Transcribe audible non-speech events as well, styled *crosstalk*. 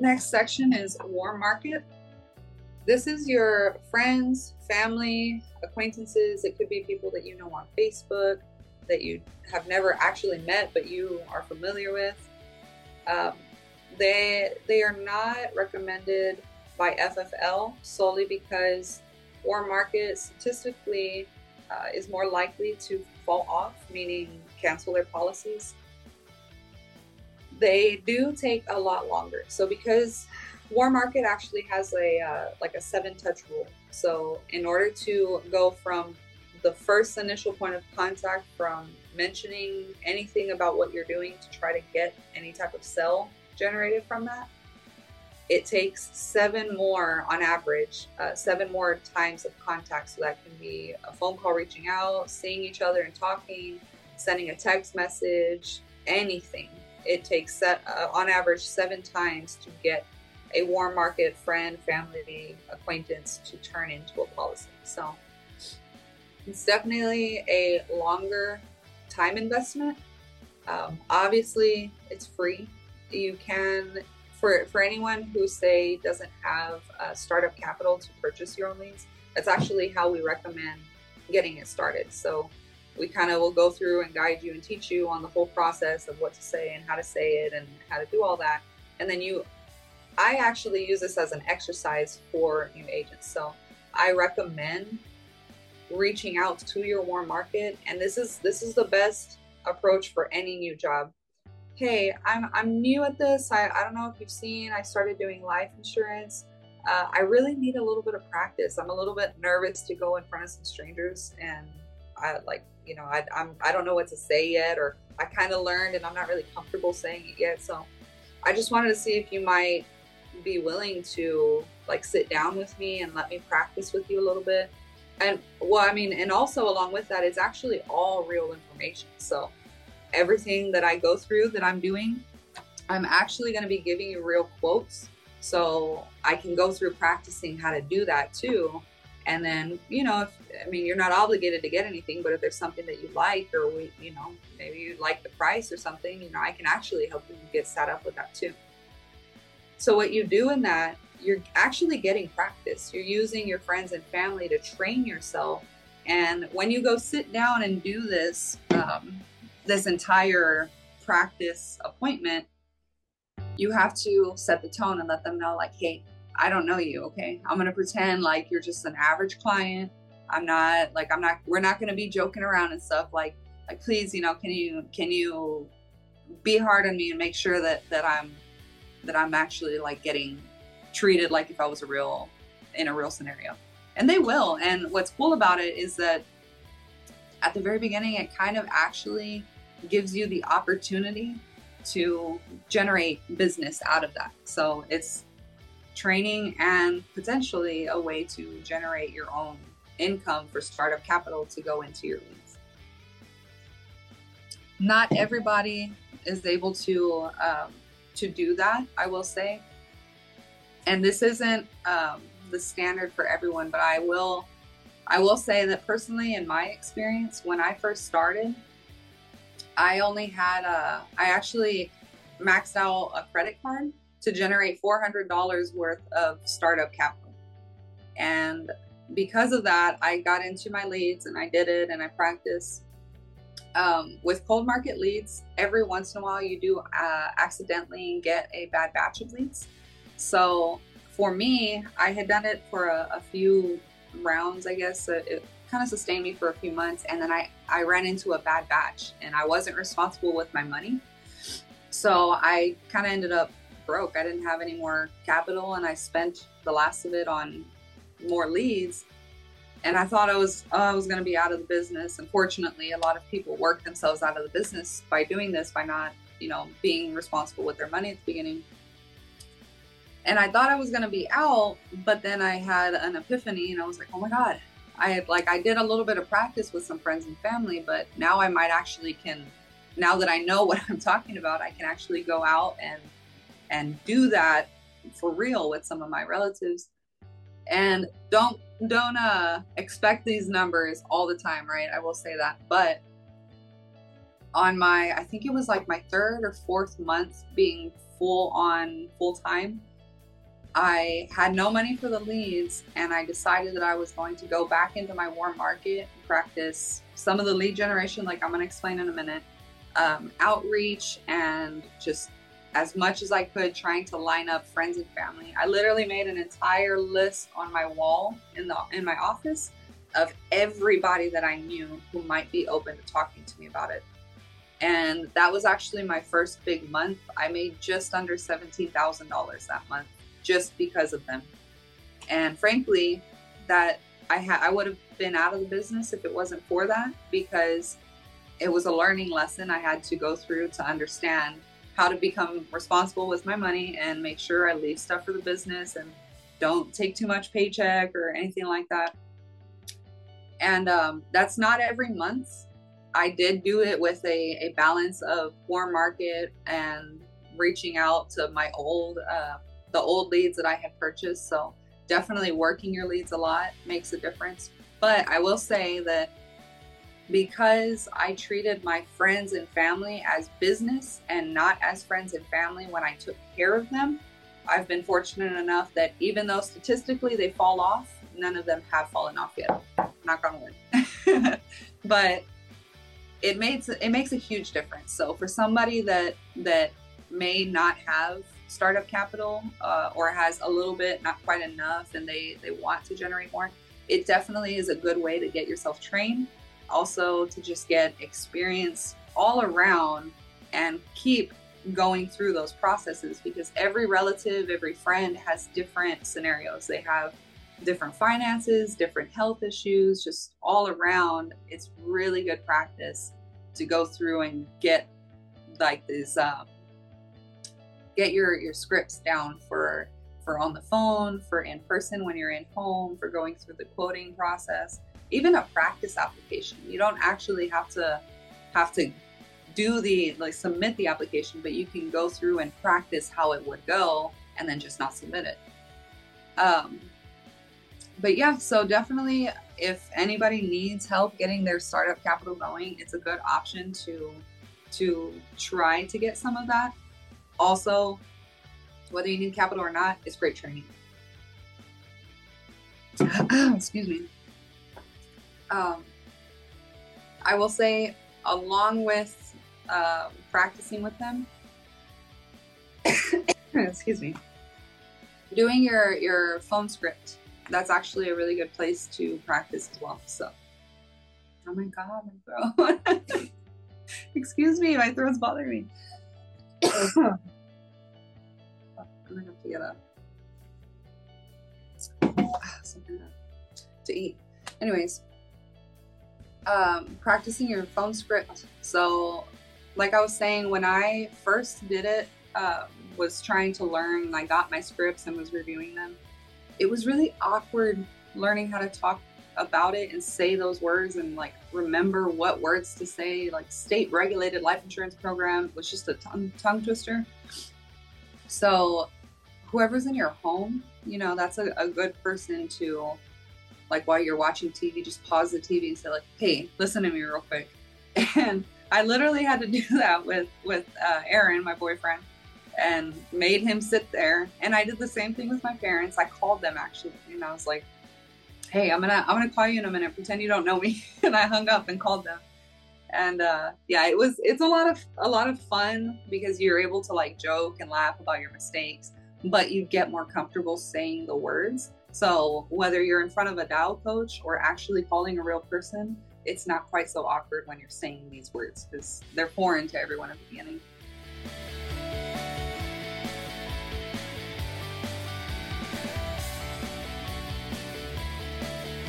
Next section is warm market. This is your friends, family, acquaintances. It could be people that you know on Facebook that you have never actually met but you are familiar with. Um, they they are not recommended by FFL solely because warm market statistically uh, is more likely to fall off, meaning cancel their policies. They do take a lot longer. So because Warm market actually has a uh, like a seven touch rule. So in order to go from the first initial point of contact from mentioning anything about what you're doing to try to get any type of sell generated from that, it takes seven more on average, uh, seven more times of contact. So that can be a phone call reaching out, seeing each other and talking, sending a text message, anything. It takes uh, on average seven times to get a warm market friend, family, acquaintance to turn into a policy. So it's definitely a longer time investment. Um, obviously, it's free. You can, for for anyone who say doesn't have uh, startup capital to purchase your own leads, that's actually how we recommend getting it started. So we kind of will go through and guide you and teach you on the whole process of what to say and how to say it and how to do all that. And then you, I actually use this as an exercise for new agents. So I recommend reaching out to your warm market. And this is this is the best approach for any new job. Hey i'm i'm new at this. I, I don't know if you've seen i started doing life insurance. Uh, i really need a little bit of practice. I'm a little bit nervous to go in front of some strangers and i like you know i I'm, i don't know what to say yet or i kind of learned and i'm not really comfortable saying it yet so i just wanted to see if you might be willing to like sit down with me and let me practice with you a little bit. And well i mean and also along with that it's actually all real information so everything that i go through that i'm doing i'm actually going to be giving you real quotes so i can go through practicing how to do that too and then you know if i mean you're not obligated to get anything but if there's something that you like or we you know maybe you like the price or something you know i can actually help you get set up with that too so what you do in that you're actually getting practice. You're using your friends and family to train yourself. And when you go sit down and do this, um, this entire practice appointment, you have to set the tone and let them know, like, hey, I don't know you. Okay. I'm to pretend like you're just an average client. I'm not like, I'm not, we're not to be joking around and stuff like, like, please, you know, can you, can you be hard on me and make sure that, that I'm, that I'm actually like getting treated like if I was a real in a real scenario. And they will. And what's cool about it is that at the very beginning, it kind of actually gives you the opportunity to generate business out of that. So it's training and potentially a way to generate your own income for startup capital to go into your leads. Not everybody is able to um, to do that. I will say and this isn't um, the standard for everyone, but I will I will say that personally, in my experience, when I first started, I only had a I actually maxed out a credit card to generate four hundred dollars worth of startup capital, and because of that, I got into my leads and I did it and I practiced. Um, with cold market leads, every once in a while you do uh, accidentally get a bad batch of leads so for me, I had done it for a, a few rounds, I guess. It, it kind of sustained me for a few months. And then I, I ran into a bad batch and I wasn't responsible with my money. So I kind of ended up broke. I didn't have any more capital and I spent the last of it on more leads. And I thought I was oh, I was going to be out of the business. Unfortunately, a lot of people work themselves out of the business by doing this, by not, you know, being responsible with their money at the beginning and I thought I was gonna be out, but then I had an epiphany and I was like, oh my god, I had like I did a little bit of practice with some friends and family, but now I might actually can now that I know *laughs* what I'm talking about, I can actually go out and and do that for real with some of my relatives. And don't don't uh expect these numbers all the time, right? I will say that. But on my I think it was like my third or fourth month being full on full time. I had no money for the leads and I decided that I was going to go back into my warm market and practice some of the lead generation, like I'm going to explain in a minute, um, outreach and just as much as I could trying to line up friends and family. I literally made an entire list on my wall in the in my office of everybody that I knew who might be open to talking to me about it. And that was actually my first big month. I made just under $17,000 that month just because of them. And frankly, that I had I would have been out of the business if it wasn't for that because it was a learning lesson I had to go through to understand how to become responsible with my money and make sure I leave stuff for the business and don't take too much paycheck or anything like that. And um, that's not every month. I did do it with a, a balance of warm market and reaching out to my old uh, the old leads that I had purchased. So definitely working your leads a lot makes a difference. But I will say that because I treated my friends and family as business and not as friends and family when I took care of them, I've been fortunate enough that even though statistically they fall off, none of them have fallen off yet. Knock on wood. *laughs* but it makes it makes a huge difference. So for somebody that that may not have startup capital uh, or has a little bit, not quite enough, and they they want to generate more, it definitely is a good way to get yourself trained. Also to just get experience all around and keep going through those processes because every relative, every friend has different scenarios. They have different finances, different health issues, just all around. It's really good practice to go through and get like these um, get your your scripts down for for on the phone, for in person when you're in home, for going through the quoting process, even a practice application. You don't actually have to have to do the like submit the application, but you can go through and practice how it would go and then just not submit it. Um, but yeah, so definitely if anybody needs help getting their startup capital going, it's a good option to to try to get some of that. Also, whether you need capital or not, it's great training. *coughs* Excuse me. Um, I will say, along with uh, practicing with them, *coughs* excuse me, doing your your phone script that's actually a really good place to practice as well. So, oh my god, my throat. *laughs* Excuse me, my throat's bothering me. *coughs* I'm gonna have to get a *sighs* something to eat. Anyways, um, practicing your phone script. So, like I was saying, when I first did it, uh, was trying to learn. I got my scripts and was reviewing them it was really awkward learning how to talk about it and say those words and like remember what words to say. Like state regulated life insurance program was just a tongue, tongue twister. So whoever's in your home, you know, that's a, a good person to like while you're watching TV, just pause the TV and say like, "Hey, listen to me real quick." *laughs* And I literally had to do *laughs* that with with uh, Aaron, my boyfriend and made him sit there. And I did the same thing with my parents. I called them actually, and I was like, "Hey, I'm gonna I'm gonna call you in a minute. Pretend you don't know me." *laughs* and I hung up and called them. And uh, yeah, it was it's a lot of a lot of fun because you're able to like joke and laugh about your mistakes, but you get more comfortable saying the words. So whether you're in front of a dial coach or actually calling a real person, it's not quite so awkward when you're saying these words because they're foreign to everyone at the beginning.